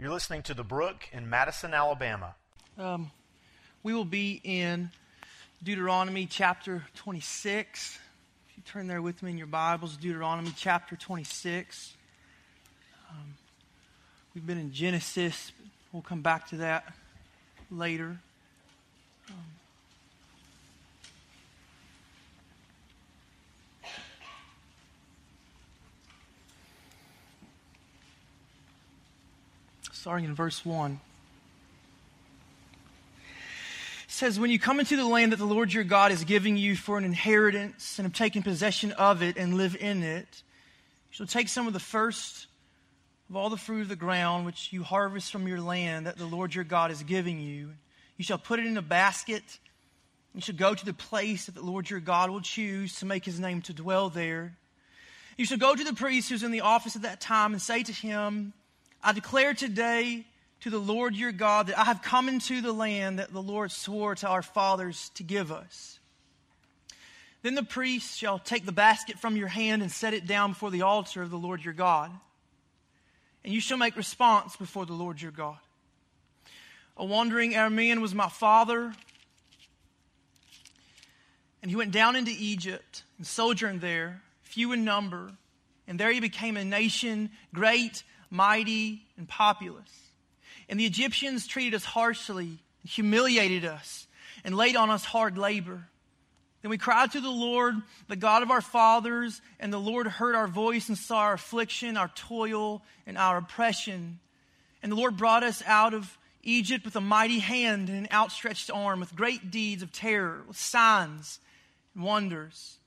You're listening to The Brook in Madison, Alabama. Um, we will be in Deuteronomy chapter 26. If you turn there with me in your Bibles, Deuteronomy chapter 26. Um, we've been in Genesis. We'll come back to that later. Um, starting in verse 1. It says, When you come into the land that the Lord your God is giving you for an inheritance and have taken possession of it and live in it, you shall take some of the first of all the fruit of the ground which you harvest from your land that the Lord your God is giving you. You shall put it in a basket. You shall go to the place that the Lord your God will choose to make his name to dwell there. You shall go to the priest who's in the office at that time and say to him, I declare today to the Lord your God that I have come into the land that the Lord swore to our fathers to give us. Then the priest shall take the basket from your hand and set it down before the altar of the Lord your God. And you shall make response before the Lord your God. A wandering Aramean was my father, and he went down into Egypt and sojourned there, few in number, and there he became a nation great mighty, and populous. And the Egyptians treated us harshly, humiliated us, and laid on us hard labor. Then we cried to the Lord, the God of our fathers, and the Lord heard our voice and saw our affliction, our toil, and our oppression. And the Lord brought us out of Egypt with a mighty hand and an outstretched arm, with great deeds of terror, with signs and wonders.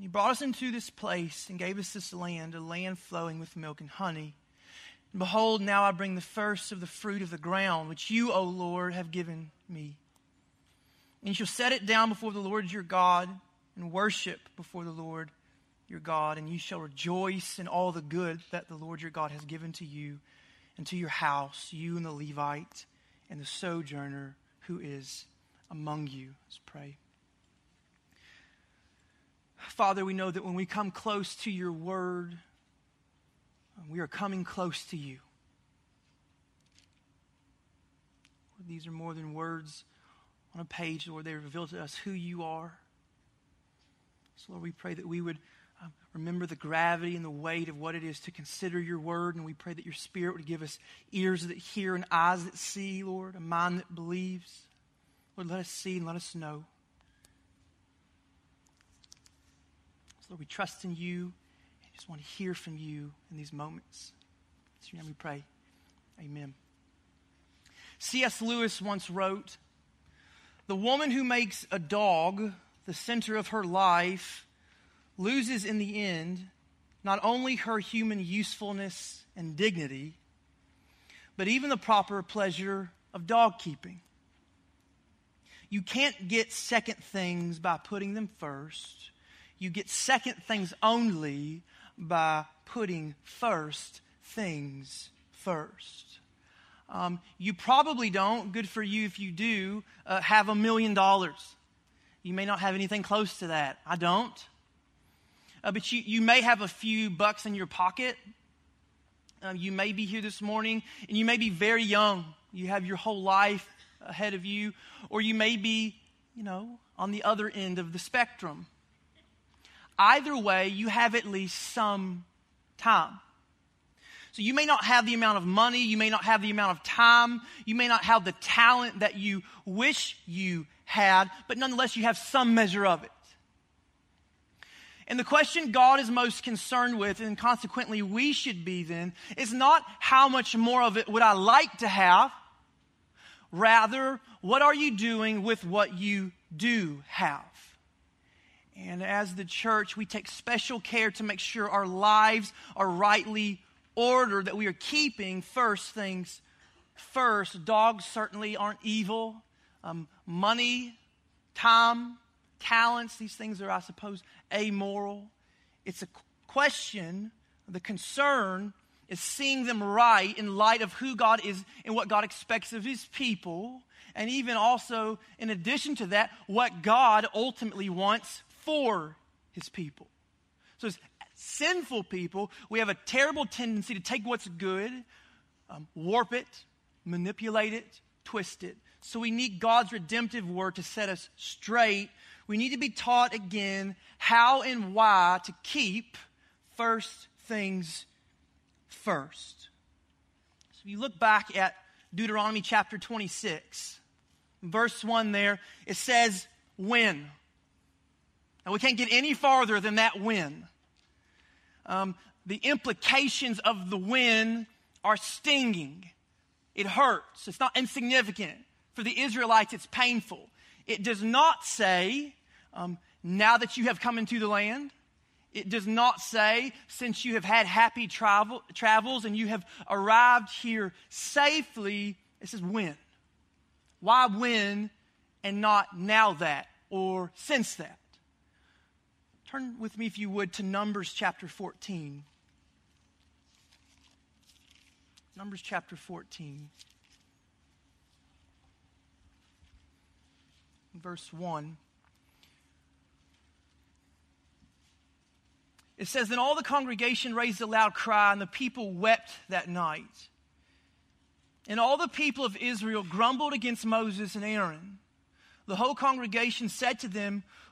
he brought us into this place and gave us this land, a land flowing with milk and honey. Behold, now I bring the first of the fruit of the ground, which you, O Lord, have given me. And you shall set it down before the Lord your God and worship before the Lord your God, and you shall rejoice in all the good that the Lord your God has given to you and to your house, you and the Levite and the sojourner who is among you. Let's pray. Father, we know that when we come close to your word, we are coming close to you. These are more than words on a page, Lord. They reveal to us who you are. So, Lord, we pray that we would uh, remember the gravity and the weight of what it is to consider your word. And we pray that your spirit would give us ears that hear and eyes that see, Lord, a mind that believes. Lord, let us see and let us know. So, Lord, we trust in you just want to hear from you in these moments. It's your name we pray. Amen. C.S. Lewis once wrote The woman who makes a dog the center of her life loses in the end not only her human usefulness and dignity, but even the proper pleasure of dog keeping. You can't get second things by putting them first. You get second things only by putting first things first. Um, you probably don't, good for you if you do, uh, have a million dollars. You may not have anything close to that. I don't. Uh, but you, you may have a few bucks in your pocket. Uh, you may be here this morning and you may be very young. You have your whole life ahead of you. Or you may be, you know, on the other end of the spectrum. Either way, you have at least some time. So you may not have the amount of money, you may not have the amount of time, you may not have the talent that you wish you had, but nonetheless, you have some measure of it. And the question God is most concerned with, and consequently we should be then, is not how much more of it would I like to have. Rather, what are you doing with what you do have? And as the church, we take special care to make sure our lives are rightly ordered, that we are keeping first things first. Dogs certainly aren't evil. Um, money, time, talents, these things are, I suppose, amoral. It's a question, the concern is seeing them right in light of who God is and what God expects of his people. And even also, in addition to that, what God ultimately wants for his people. So, as sinful people, we have a terrible tendency to take what's good, um, warp it, manipulate it, twist it. So we need God's redemptive word to set us straight. We need to be taught again how and why to keep first things first. So if you look back at Deuteronomy chapter 26, verse 1 there, it says, when. Now we can't get any farther than that when. Um, the implications of the when are stinging. It hurts. It's not insignificant. For the Israelites, it's painful. It does not say, um, now that you have come into the land. It does not say, since you have had happy travel, travels and you have arrived here safely. It says, when. Why when and not now that or since that? Turn with me, if you would, to Numbers chapter 14. Numbers chapter 14. Verse 1. It says, Then all the congregation raised a loud cry, and the people wept that night. And all the people of Israel grumbled against Moses and Aaron. The whole congregation said to them,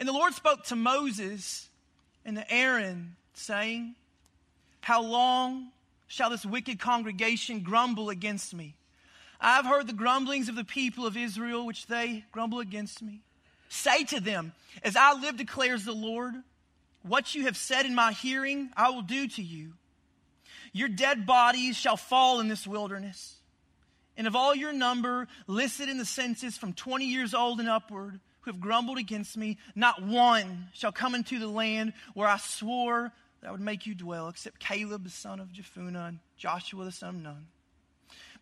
And the Lord spoke to Moses and to Aaron, saying, How long shall this wicked congregation grumble against me? I have heard the grumblings of the people of Israel, which they grumble against me. Say to them, As I live, declares the Lord, what you have said in my hearing, I will do to you. Your dead bodies shall fall in this wilderness. And of all your number listed in the census from 20 years old and upward, who have grumbled against me, not one shall come into the land where I swore that I would make you dwell, except Caleb the son of Jephunneh and Joshua the son of Nun.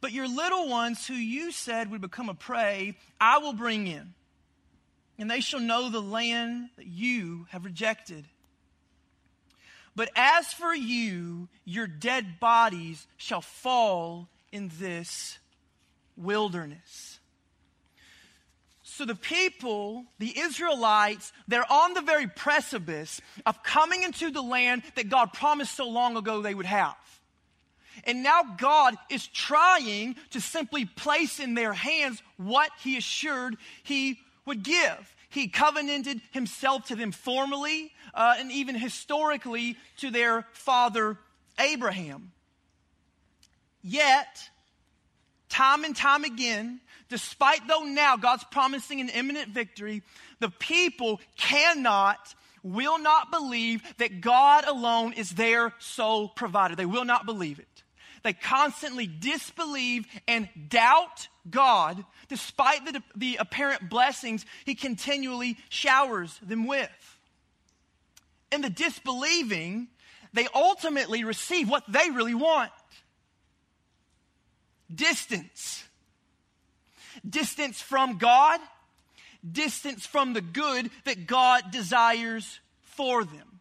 But your little ones, who you said would become a prey, I will bring in, and they shall know the land that you have rejected. But as for you, your dead bodies shall fall in this wilderness. So the people, the Israelites, they're on the very precipice of coming into the land that God promised so long ago they would have. And now God is trying to simply place in their hands what He assured He would give. He covenanted Himself to them formally uh, and even historically to their father Abraham. Yet, time and time again, despite though now God's promising an imminent victory, the people cannot, will not believe that God alone is their sole provider. They will not believe it. They constantly disbelieve and doubt God despite the, the apparent blessings he continually showers them with. In the disbelieving, they ultimately receive what they really want distance. Distance from God, distance from the good that God desires for them.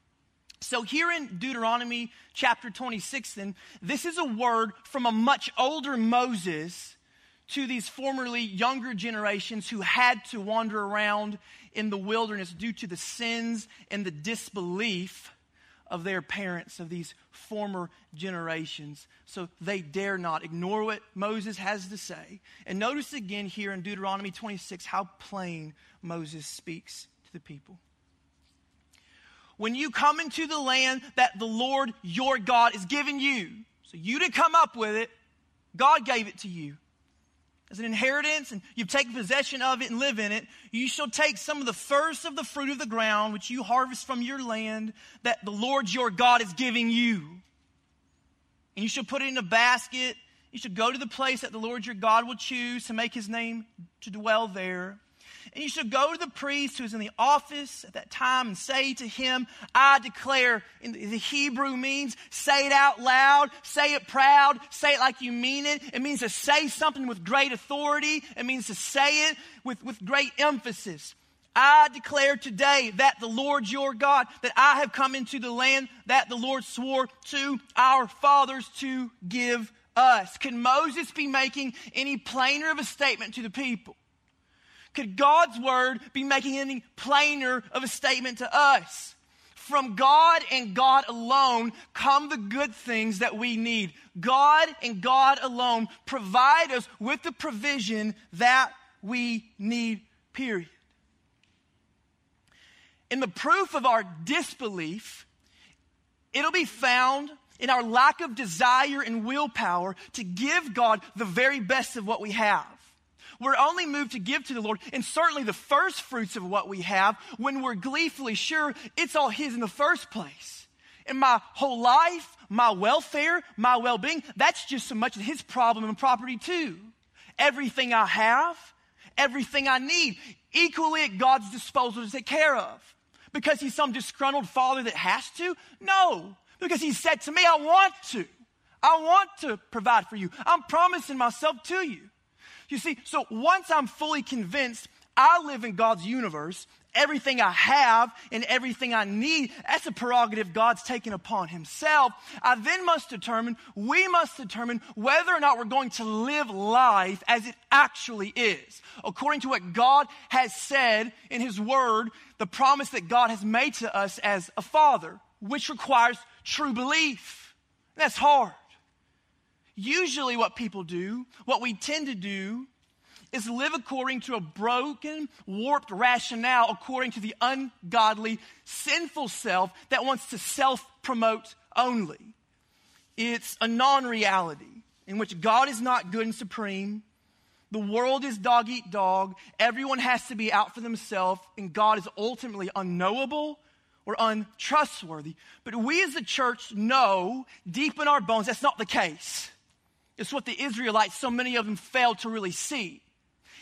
So, here in Deuteronomy chapter 26, then, this is a word from a much older Moses to these formerly younger generations who had to wander around in the wilderness due to the sins and the disbelief of their parents, of these former generations. So they dare not ignore what Moses has to say. And notice again here in Deuteronomy 26 how plain Moses speaks to the people. When you come into the land that the Lord your God is giving you, so you didn't come up with it, God gave it to you as an inheritance and you've taken possession of it and live in it, you shall take some of the first of the fruit of the ground which you harvest from your land that the Lord your God is giving you. And you shall put it in a basket. You shall go to the place that the Lord your God will choose to make his name to dwell there. And you should go to the priest who's in the office at that time and say to him, I declare, in the Hebrew means say it out loud, say it proud, say it like you mean it. It means to say something with great authority, it means to say it with, with great emphasis. I declare today that the Lord your God, that I have come into the land that the Lord swore to our fathers to give us. Can Moses be making any plainer of a statement to the people? Could God's word be making any plainer of a statement to us? From God and God alone come the good things that we need. God and God alone provide us with the provision that we need, period. In the proof of our disbelief, it'll be found in our lack of desire and willpower to give God the very best of what we have. We're only moved to give to the Lord, and certainly the first fruits of what we have, when we're gleefully sure it's all His in the first place. And my whole life, my welfare, my well being, that's just so much of His problem and property too. Everything I have, everything I need, equally at God's disposal to take care of. Because He's some disgruntled father that has to? No, because He said to me, I want to. I want to provide for you. I'm promising myself to you. You see, so once I'm fully convinced I live in God's universe, everything I have and everything I need, that's a prerogative God's taken upon Himself. I then must determine, we must determine whether or not we're going to live life as it actually is. According to what God has said in His Word, the promise that God has made to us as a Father, which requires true belief. That's hard. Usually, what people do, what we tend to do, is live according to a broken, warped rationale according to the ungodly, sinful self that wants to self promote only. It's a non reality in which God is not good and supreme. The world is dog eat dog. Everyone has to be out for themselves, and God is ultimately unknowable or untrustworthy. But we as a church know deep in our bones that's not the case. It's what the Israelites, so many of them failed to really see.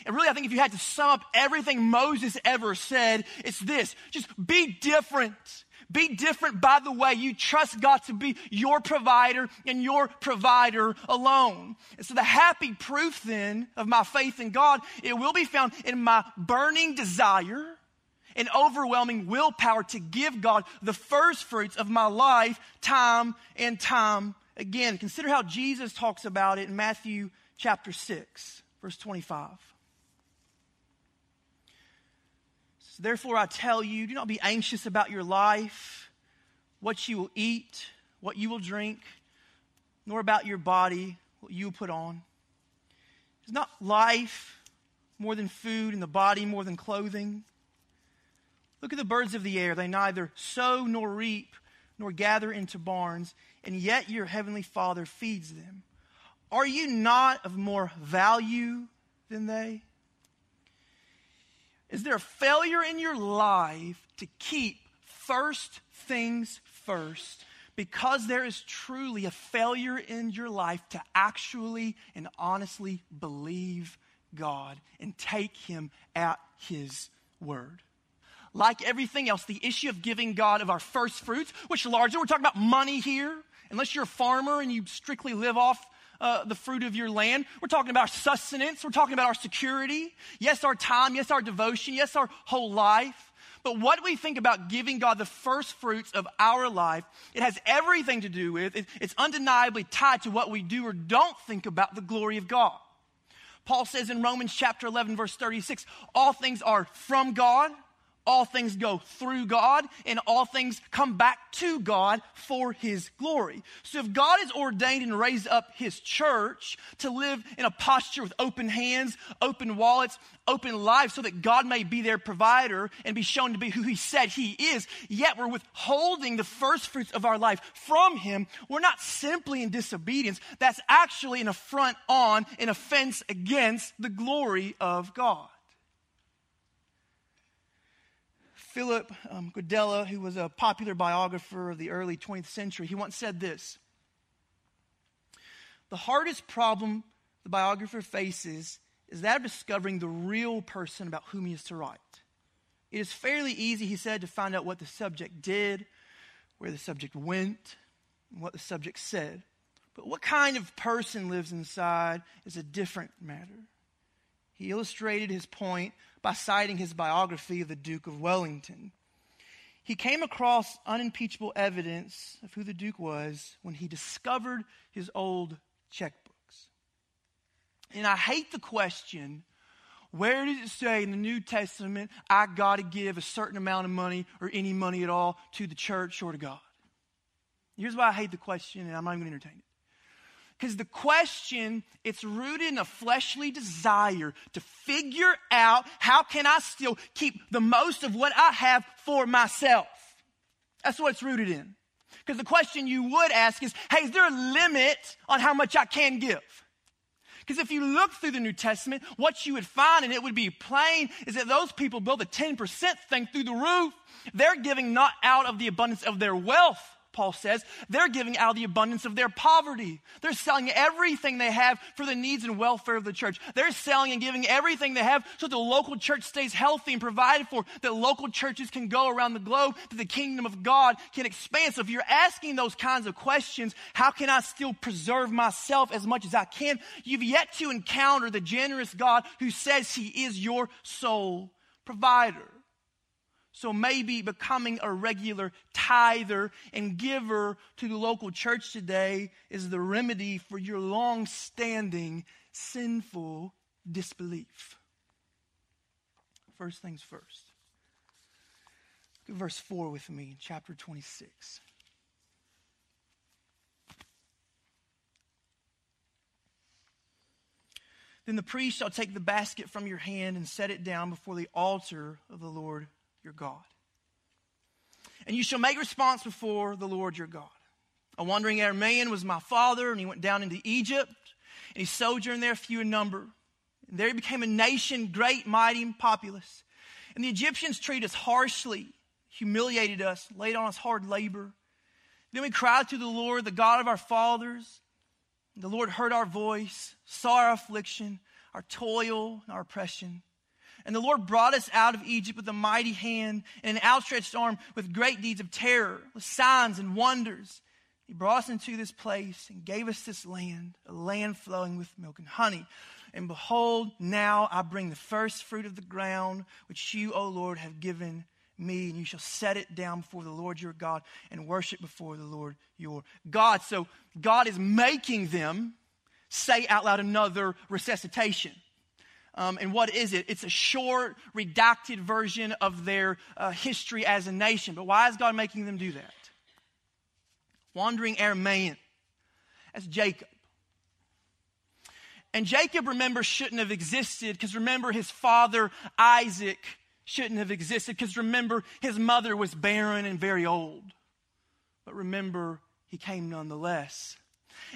And really, I think if you had to sum up everything Moses ever said, it's this just be different. Be different by the way you trust God to be your provider and your provider alone. And so the happy proof then of my faith in God, it will be found in my burning desire and overwhelming willpower to give God the first fruits of my life time and time Again, consider how Jesus talks about it in Matthew chapter 6, verse 25. So therefore, I tell you, do not be anxious about your life, what you will eat, what you will drink, nor about your body, what you will put on. Is not life more than food, and the body more than clothing? Look at the birds of the air. They neither sow nor reap nor gather into barns, and yet your heavenly Father feeds them. Are you not of more value than they? Is there a failure in your life to keep first things first? Because there is truly a failure in your life to actually and honestly believe God and take Him at His word like everything else, the issue of giving God of our first fruits, which largely we're talking about money here, unless you're a farmer and you strictly live off uh, the fruit of your land. We're talking about sustenance. We're talking about our security. Yes, our time. Yes, our devotion. Yes, our whole life. But what we think about giving God the first fruits of our life, it has everything to do with, it, it's undeniably tied to what we do or don't think about the glory of God. Paul says in Romans chapter 11, verse 36, all things are from God all things go through God and all things come back to God for his glory. So if God has ordained and raised up his church to live in a posture with open hands, open wallets, open lives so that God may be their provider and be shown to be who he said he is, yet we're withholding the first fruits of our life from him, we're not simply in disobedience. That's actually an affront on, an offense against the glory of God. Philip um, Guedalla, who was a popular biographer of the early 20th century, he once said this The hardest problem the biographer faces is that of discovering the real person about whom he is to write. It is fairly easy, he said, to find out what the subject did, where the subject went, and what the subject said. But what kind of person lives inside is a different matter. He illustrated his point by citing his biography of the Duke of Wellington. He came across unimpeachable evidence of who the Duke was when he discovered his old checkbooks. And I hate the question where does it say in the New Testament I got to give a certain amount of money or any money at all to the church or to God? Here's why I hate the question, and I'm not even going to entertain it. Because the question, it's rooted in a fleshly desire to figure out how can I still keep the most of what I have for myself. That's what it's rooted in. Because the question you would ask is, hey, is there a limit on how much I can give? Because if you look through the New Testament, what you would find, and it would be plain, is that those people build a 10% thing through the roof. They're giving not out of the abundance of their wealth, Paul says, they're giving out of the abundance of their poverty. They're selling everything they have for the needs and welfare of the church. They're selling and giving everything they have so the local church stays healthy and provided for, that local churches can go around the globe, that the kingdom of God can expand. So if you're asking those kinds of questions, how can I still preserve myself as much as I can? You've yet to encounter the generous God who says he is your sole provider. So maybe becoming a regular tither and giver to the local church today is the remedy for your long standing sinful disbelief. First things first. Look at verse 4 with me chapter 26. Then the priest shall take the basket from your hand and set it down before the altar of the Lord your God. And you shall make response before the Lord your God. A wandering Aramean was my father, and he went down into Egypt, and he sojourned there few in number. And there he became a nation, great, mighty, and populous. And the Egyptians treated us harshly, humiliated us, laid on us hard labor. Then we cried to the Lord, the God of our fathers. The Lord heard our voice, saw our affliction, our toil, and our oppression. And the Lord brought us out of Egypt with a mighty hand and an outstretched arm with great deeds of terror, with signs and wonders. He brought us into this place and gave us this land, a land flowing with milk and honey. And behold, now I bring the first fruit of the ground, which you, O Lord, have given me, and you shall set it down before the Lord your God and worship before the Lord your God. So God is making them say out loud another resuscitation. Um, and what is it? It's a short, redacted version of their uh, history as a nation. But why is God making them do that? Wandering Aramaean. That's Jacob. And Jacob, remember, shouldn't have existed because remember, his father Isaac shouldn't have existed because remember, his mother was barren and very old. But remember, he came nonetheless.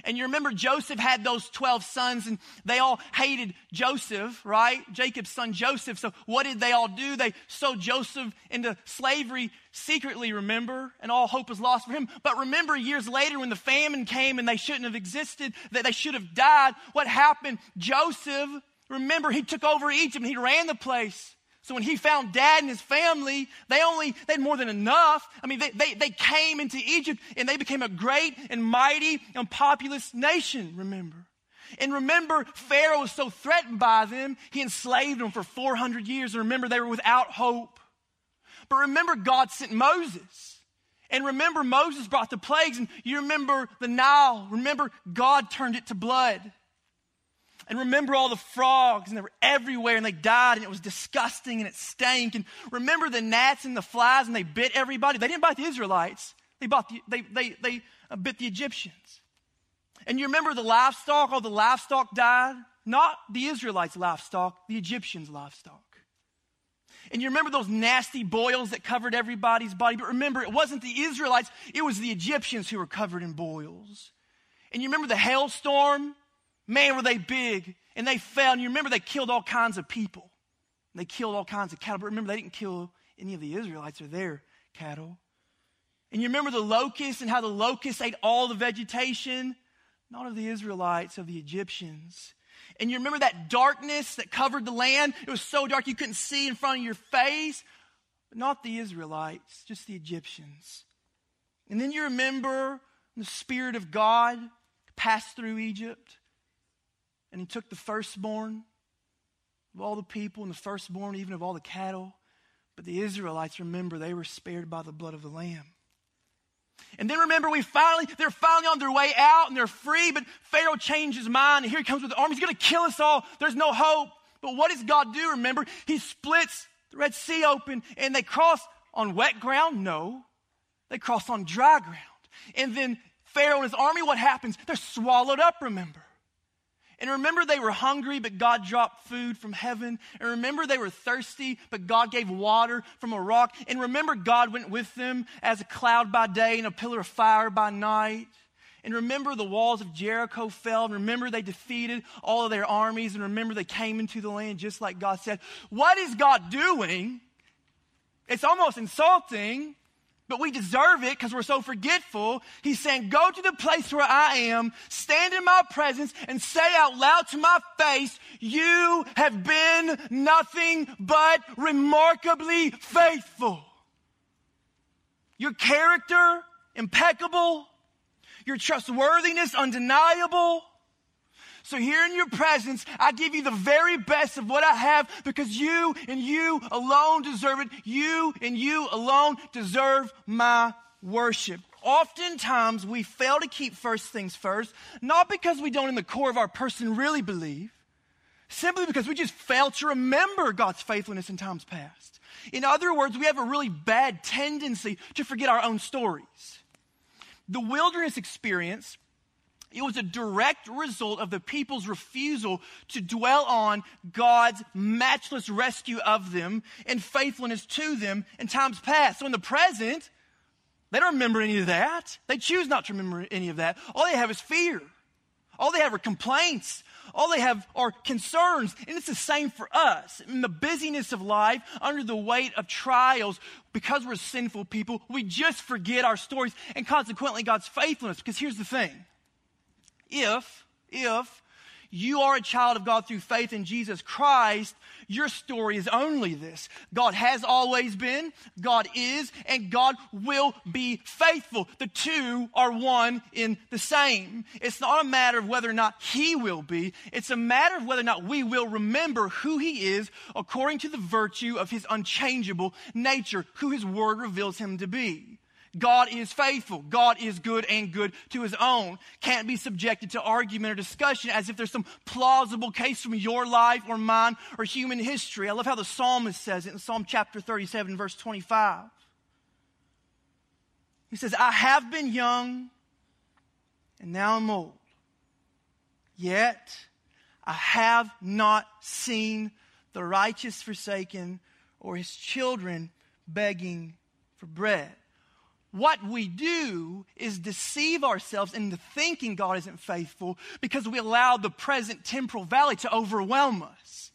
And you remember Joseph had those 12 sons and they all hated Joseph, right? Jacob's son Joseph. So what did they all do? They sold Joseph into slavery secretly, remember? And all hope was lost for him. But remember years later when the famine came and they shouldn't have existed, that they should have died, what happened? Joseph, remember he took over Egypt and he ran the place. So when he found dad and his family, they only, they had more than enough. I mean, they, they, they came into Egypt and they became a great and mighty and populous nation, remember. And remember, Pharaoh was so threatened by them, he enslaved them for 400 years. And remember, they were without hope. But remember, God sent Moses. And remember, Moses brought the plagues. And you remember the Nile. Remember, God turned it to blood. And remember all the frogs, and they were everywhere, and they died, and it was disgusting, and it stank. And remember the gnats and the flies, and they bit everybody. They didn't bite the Israelites, they, bought the, they, they, they uh, bit the Egyptians. And you remember the livestock, all the livestock died? Not the Israelites' livestock, the Egyptians' livestock. And you remember those nasty boils that covered everybody's body? But remember, it wasn't the Israelites, it was the Egyptians who were covered in boils. And you remember the hailstorm Man, were they big and they fell. And you remember they killed all kinds of people. They killed all kinds of cattle. But remember, they didn't kill any of the Israelites or their cattle. And you remember the locusts and how the locusts ate all the vegetation? Not of the Israelites, of the Egyptians. And you remember that darkness that covered the land? It was so dark you couldn't see in front of your face. But not the Israelites, just the Egyptians. And then you remember the Spirit of God passed through Egypt and he took the firstborn of all the people and the firstborn even of all the cattle. But the Israelites, remember, they were spared by the blood of the Lamb. And then remember, we finally, they're finally on their way out and they're free, but Pharaoh changed his mind and here he comes with the army. He's going to kill us all. There's no hope. But what does God do? Remember, he splits the Red Sea open and they cross on wet ground? No. They cross on dry ground. And then Pharaoh and his army, what happens? They're swallowed up, remember. And remember, they were hungry, but God dropped food from heaven. And remember, they were thirsty, but God gave water from a rock. And remember, God went with them as a cloud by day and a pillar of fire by night. And remember, the walls of Jericho fell. And remember, they defeated all of their armies. And remember, they came into the land just like God said. What is God doing? It's almost insulting but we deserve it because we're so forgetful. He's saying, Go to the place where I am, stand in my presence, and say out loud to my face, You have been nothing but remarkably faithful. Your character, impeccable. Your trustworthiness, undeniable. So, here in your presence, I give you the very best of what I have because you and you alone deserve it. You and you alone deserve my worship. Oftentimes, we fail to keep first things first, not because we don't, in the core of our person, really believe, simply because we just fail to remember God's faithfulness in times past. In other words, we have a really bad tendency to forget our own stories. The wilderness experience it was a direct result of the people's refusal to dwell on God's matchless rescue of them and faithfulness to them in times past. So in the present, they don't remember any of that. They choose not to remember any of that. All they have is fear. All they have are complaints. All they have are concerns. And it's the same for us. In the busyness of life, under the weight of trials, because we're sinful people, we just forget our stories and consequently God's faithfulness. Because here's the thing if, if you are a child of God through faith in Jesus Christ, your story is only this. God has always been, God is, and God will be faithful. The two are one in the same. It's not a matter of whether or not He will be, it's a matter of whether or not we will remember who He is according to the virtue of His unchangeable nature, who His Word reveals Him to be. God is faithful. God is good and good to his own. Can't be subjected to argument or discussion as if there's some plausible case from your life or mine or human history. I love how the psalmist says it in Psalm chapter 37, verse 25. He says, I have been young and now I'm old. Yet I have not seen the righteous forsaken or his children begging for bread what we do is deceive ourselves into thinking God isn't faithful because we allow the present temporal valley to overwhelm us.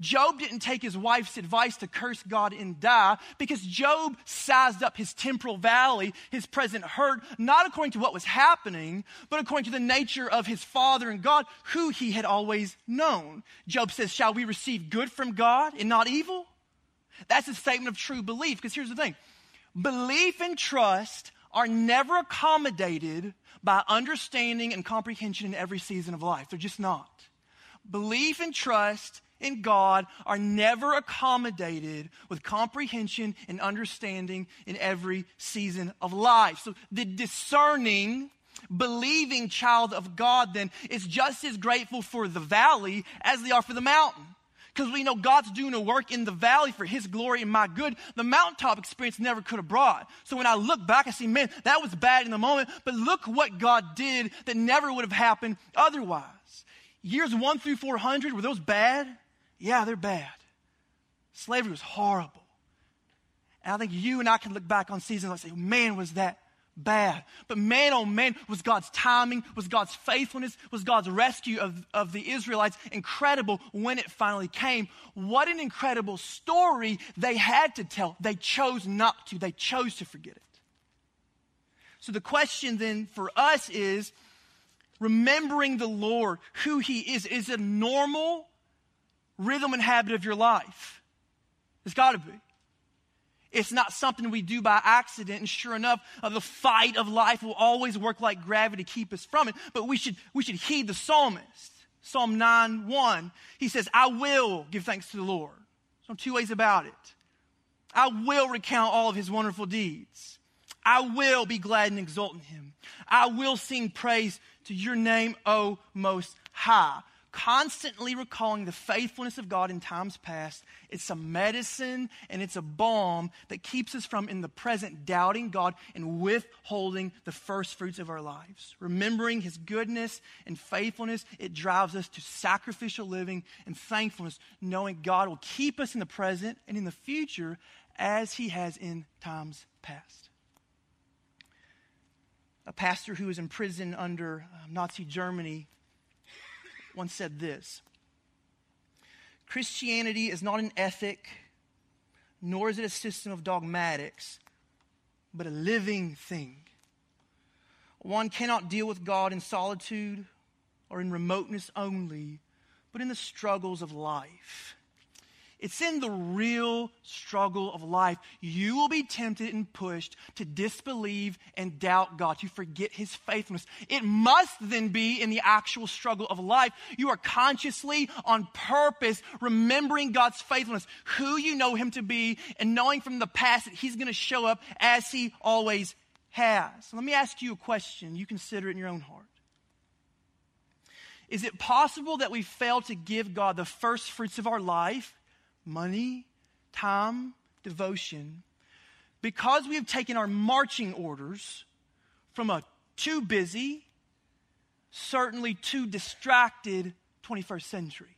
Job didn't take his wife's advice to curse God and die because Job sized up his temporal valley, his present hurt, not according to what was happening, but according to the nature of his father and God, who he had always known. Job says, Shall we receive good from God and not evil? That's a statement of true belief because here's the thing Belief and trust are never accommodated by understanding and comprehension in every season of life. They're just not. Belief and trust in God are never accommodated with comprehension and understanding in every season of life. So the discerning, believing child of God then is just as grateful for the valley as they are for the mountain because we know God's doing a work in the valley for His glory and my good. The mountaintop experience never could have brought. So when I look back, I see, man, that was bad in the moment, but look what God did that never would have happened otherwise. Years 1 through 400, were those bad? Yeah, they're bad. Slavery was horrible. And I think you and I can look back on seasons and say, man, was that bad. But man, oh man, was God's timing, was God's faithfulness, was God's rescue of, of the Israelites incredible when it finally came. What an incredible story they had to tell. They chose not to, they chose to forget it. So the question then for us is remembering the Lord, who He is, is a normal rhythm and habit of your life. It's got to be. It's not something we do by accident. And sure enough, uh, the fight of life will always work like gravity to keep us from it. But we should, we should heed the psalmist. Psalm 9 1, he says, I will give thanks to the Lord. So, two ways about it. I will recount all of his wonderful deeds. I will be glad and exult in him. I will sing praise to your name, O Most High constantly recalling the faithfulness of God in times past. It's a medicine and it's a balm that keeps us from, in the present, doubting God and withholding the first fruits of our lives. Remembering His goodness and faithfulness, it drives us to sacrificial living and thankfulness, knowing God will keep us in the present and in the future as He has in times past. A pastor who was in prison under uh, Nazi Germany once said this Christianity is not an ethic, nor is it a system of dogmatics, but a living thing. One cannot deal with God in solitude or in remoteness only, but in the struggles of life. It's in the real struggle of life. You will be tempted and pushed to disbelieve and doubt God, to forget his faithfulness. It must then be in the actual struggle of life. You are consciously, on purpose, remembering God's faithfulness, who you know him to be, and knowing from the past that he's going to show up as he always has. Let me ask you a question. You consider it in your own heart. Is it possible that we fail to give God the first fruits of our life money, time, devotion, because we have taken our marching orders from a too busy, certainly too distracted 21st century.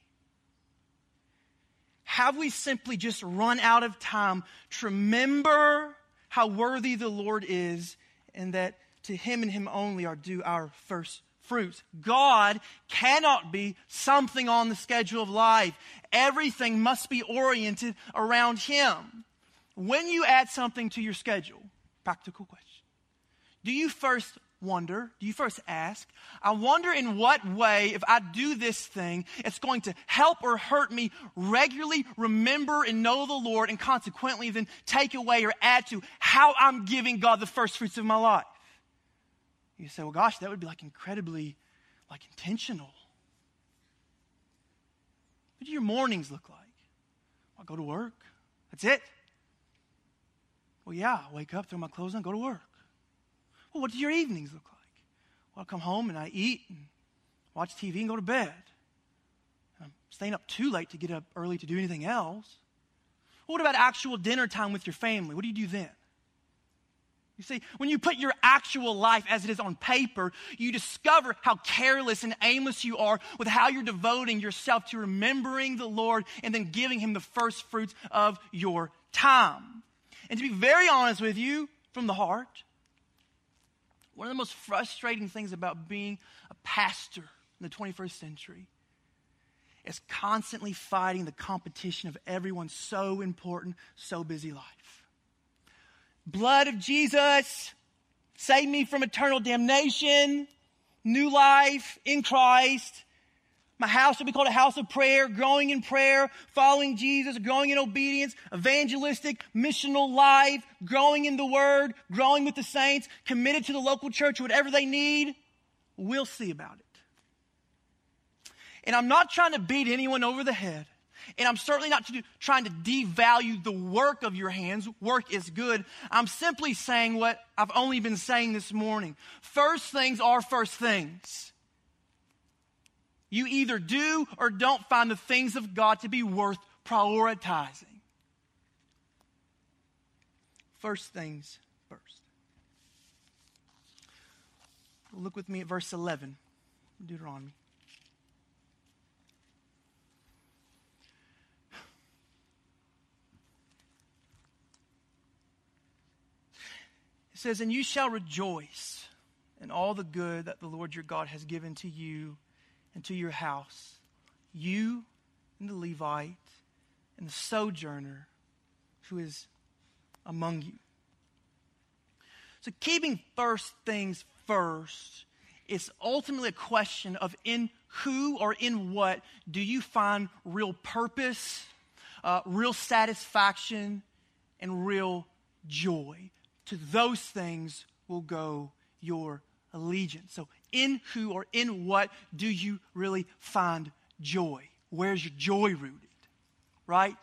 Have we simply just run out of time to remember how worthy the Lord is and that to Him and Him only are due our first fruits. God cannot be something on the schedule of life. Everything must be oriented around Him. When you add something to your schedule, practical question, do you first wonder, do you first ask, I wonder in what way, if I do this thing, it's going to help or hurt me regularly remember and know the Lord and consequently then take away or add to how I'm giving God the first fruits of my life? You say, well, gosh, that would be like incredibly like intentional. What do your mornings look like? I go to work. That's it. Well, yeah, I wake up, throw my clothes on, go to work. Well, what do your evenings look like? Well, I come home and I eat and watch TV and go to bed. I'm staying up too late to get up early to do anything else. Well, what about actual dinner time with your family? What do you do then? You see, when you put your actual life as it is on paper, you discover how careless and aimless you are with how you're devoting yourself to remembering the Lord and then giving Him the first fruits of your time. And to be very honest with you, from the heart, one of the most frustrating things about being a pastor in the 21st century is constantly fighting the competition of everyone so important, so busy life blood of Jesus, save me from eternal damnation, new life in Christ. My house will be called a house of prayer, growing in prayer, following Jesus, growing in obedience, evangelistic, missional life, growing in the word, growing with the saints, committed to the local church, whatever they need. We'll see about it. And I'm not trying to beat anyone over the head. And I'm certainly not to do, trying to devalue the work of your hands. Work is good. I'm simply saying what I've only been saying this morning. First things are first things. You either do or don't find the things of God to be worth prioritizing. First things first. Look with me at verse 11, Deuteronomy. Says, And you shall rejoice in all the good that the Lord your God has given to you and to your house, you and the Levite and the sojourner who is among you. So, keeping first things first it's ultimately a question of in who or in what do you find real purpose, uh, real satisfaction, and real joy. To those things will go your allegiance. So, in who or in what do you really find joy? Where's your joy rooted? Right?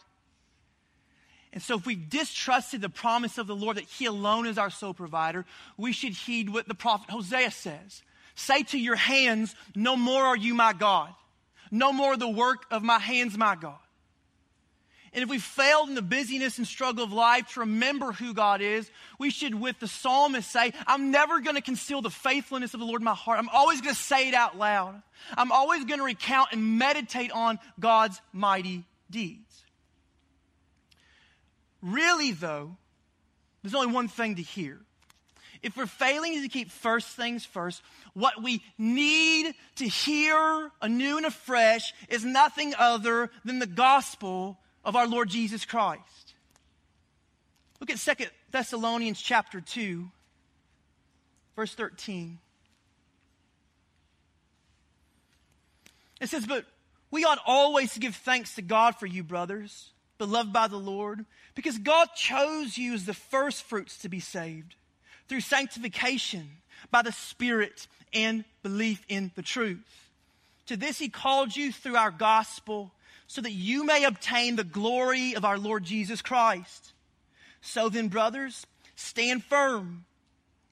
And so, if we've distrusted the promise of the Lord that He alone is our sole provider, we should heed what the prophet Hosea says Say to your hands, No more are you my God. No more the work of my hands, my God. And if we failed in the busyness and struggle of life to remember who God is, we should, with the psalmist, say, I'm never going to conceal the faithfulness of the Lord in my heart. I'm always going to say it out loud. I'm always going to recount and meditate on God's mighty deeds. Really, though, there's only one thing to hear. If we're failing to keep first things first, what we need to hear anew and afresh is nothing other than the gospel of our Lord Jesus Christ. Look at Second Thessalonians chapter 2, verse 13. It says, But we ought always to give thanks to God for you, brothers, beloved by the Lord, because God chose you as the first fruits to be saved through sanctification by the Spirit and belief in the truth. To this he called you through our gospel so that you may obtain the glory of our Lord Jesus Christ. So then, brothers, stand firm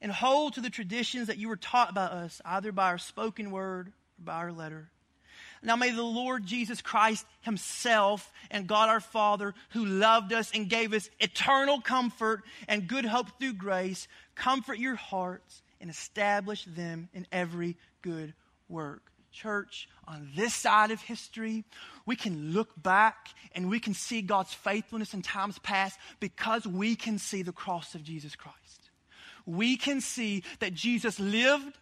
and hold to the traditions that you were taught by us, either by our spoken word or by our letter. Now may the Lord Jesus Christ Himself and God our Father, who loved us and gave us eternal comfort and good hope through grace, comfort your hearts and establish them in every good work church, on this side of history, we can look back and we can see God's faithfulness in times past because we can see the cross of Jesus Christ. We can see that Jesus lived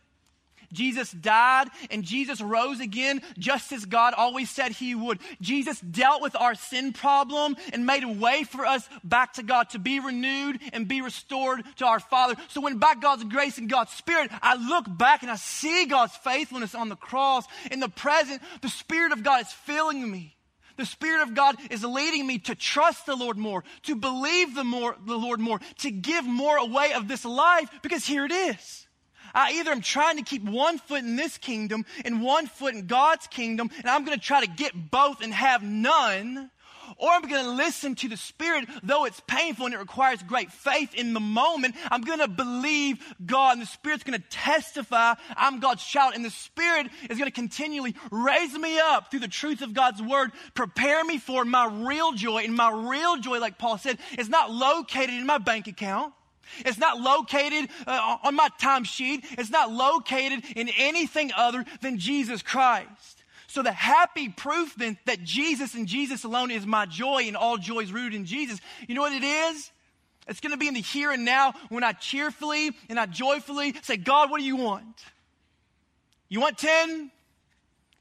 Jesus died and Jesus rose again just as God always said he would. Jesus dealt with our sin problem and made a way for us back to God to be renewed and be restored to our Father. So when by God's grace and God's Spirit, I look back and I see God's faithfulness on the cross in the present, the Spirit of God is filling me. The Spirit of God is leading me to trust the Lord more, to believe the, more, the Lord more, to give more away of this life because here it is. I either am trying to keep one foot in this kingdom and one foot in God's kingdom, and I'm going to try to get both and have none, or I'm going to listen to the Spirit, though it's painful and it requires great faith in the moment. I'm going to believe God, and the Spirit's going to testify I'm God's child, and the Spirit is going to continually raise me up through the truth of God's Word, prepare me for my real joy. And my real joy, like Paul said, is not located in my bank account. It's not located uh, on my timesheet. It's not located in anything other than Jesus Christ. So the happy proof then that Jesus and Jesus alone is my joy and all joy is rooted in Jesus. You know what it is? It's going to be in the here and now when I cheerfully and I joyfully say, God, what do you want? You want 10?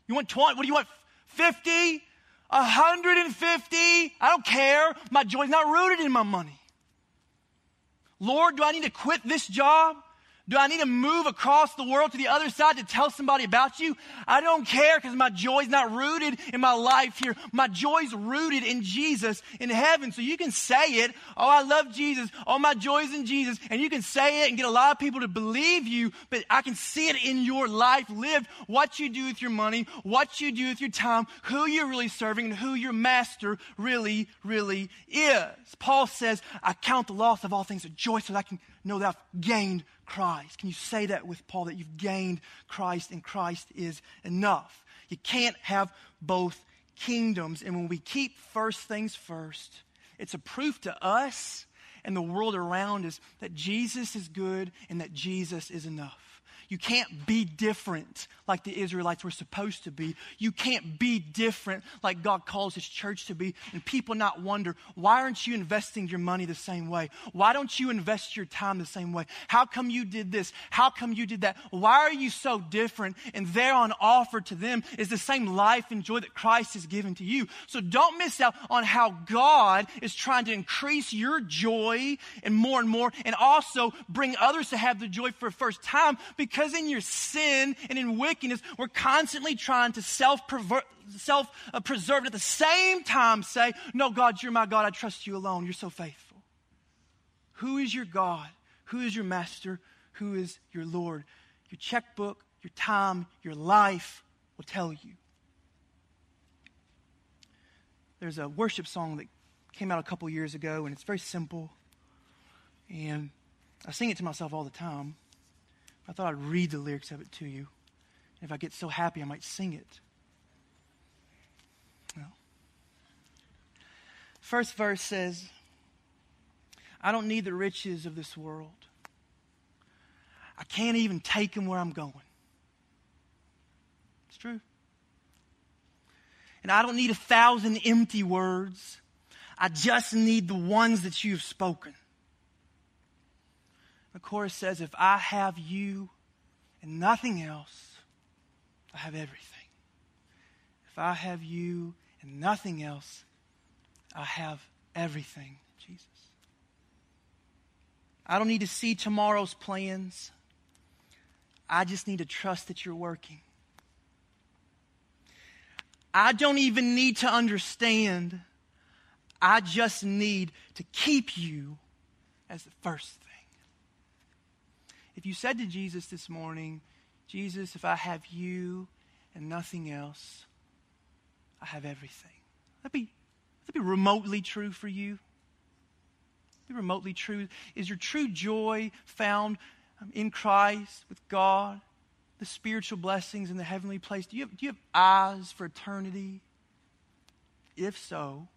You want 20? What do you want? 50? 150? I don't care. My joy's not rooted in my money. Lord, do I need to quit this job? Do I need to move across the world to the other side to tell somebody about you? I don't care because my joy is not rooted in my life here. My joy is rooted in Jesus in heaven. So you can say it. Oh, I love Jesus. All my joy is in Jesus. And you can say it and get a lot of people to believe you, but I can see it in your life lived. What you do with your money, what you do with your time, who you're really serving, and who your master really, really is. Paul says, I count the loss of all things a joy so that I can that I've gained Christ. Can you say that with Paul that you've gained Christ and Christ is enough? You can't have both kingdoms. And when we keep first things first, it's a proof to us and the world around us that Jesus is good and that Jesus is enough. You can't be different like the Israelites were supposed to be. You can't be different like God calls His church to be. And people not wonder, why aren't you investing your money the same way? Why don't you invest your time the same way? How come you did this? How come you did that? Why are you so different? And there on offer to them is the same life and joy that Christ has given to you. So don't miss out on how God is trying to increase your joy and more and more, and also bring others to have the joy for the first time because because in your sin and in wickedness, we're constantly trying to self preserve at the same time say, No, God, you're my God. I trust you alone. You're so faithful. Who is your God? Who is your master? Who is your Lord? Your checkbook, your time, your life will tell you. There's a worship song that came out a couple years ago, and it's very simple. And I sing it to myself all the time. I thought I'd read the lyrics of it to you. If I get so happy, I might sing it. Well, first verse says, I don't need the riches of this world. I can't even take them where I'm going. It's true. And I don't need a thousand empty words. I just need the ones that you've spoken. The chorus says, If I have you and nothing else, I have everything. If I have you and nothing else, I have everything, Jesus. I don't need to see tomorrow's plans. I just need to trust that you're working. I don't even need to understand. I just need to keep you as the first thing. If you said to Jesus this morning, Jesus, if I have you and nothing else, I have everything. That'd be, that'd be remotely true for you. Be remotely true. Is your true joy found um, in Christ with God? The spiritual blessings in the heavenly place? Do you have, do you have eyes for eternity? If so,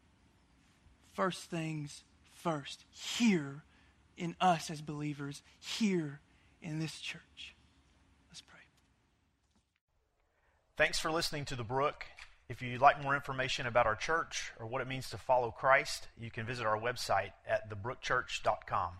first things first. Here in us as believers, here in this church. Let's pray. Thanks for listening to The Brook. If you'd like more information about our church or what it means to follow Christ, you can visit our website at thebrookchurch.com.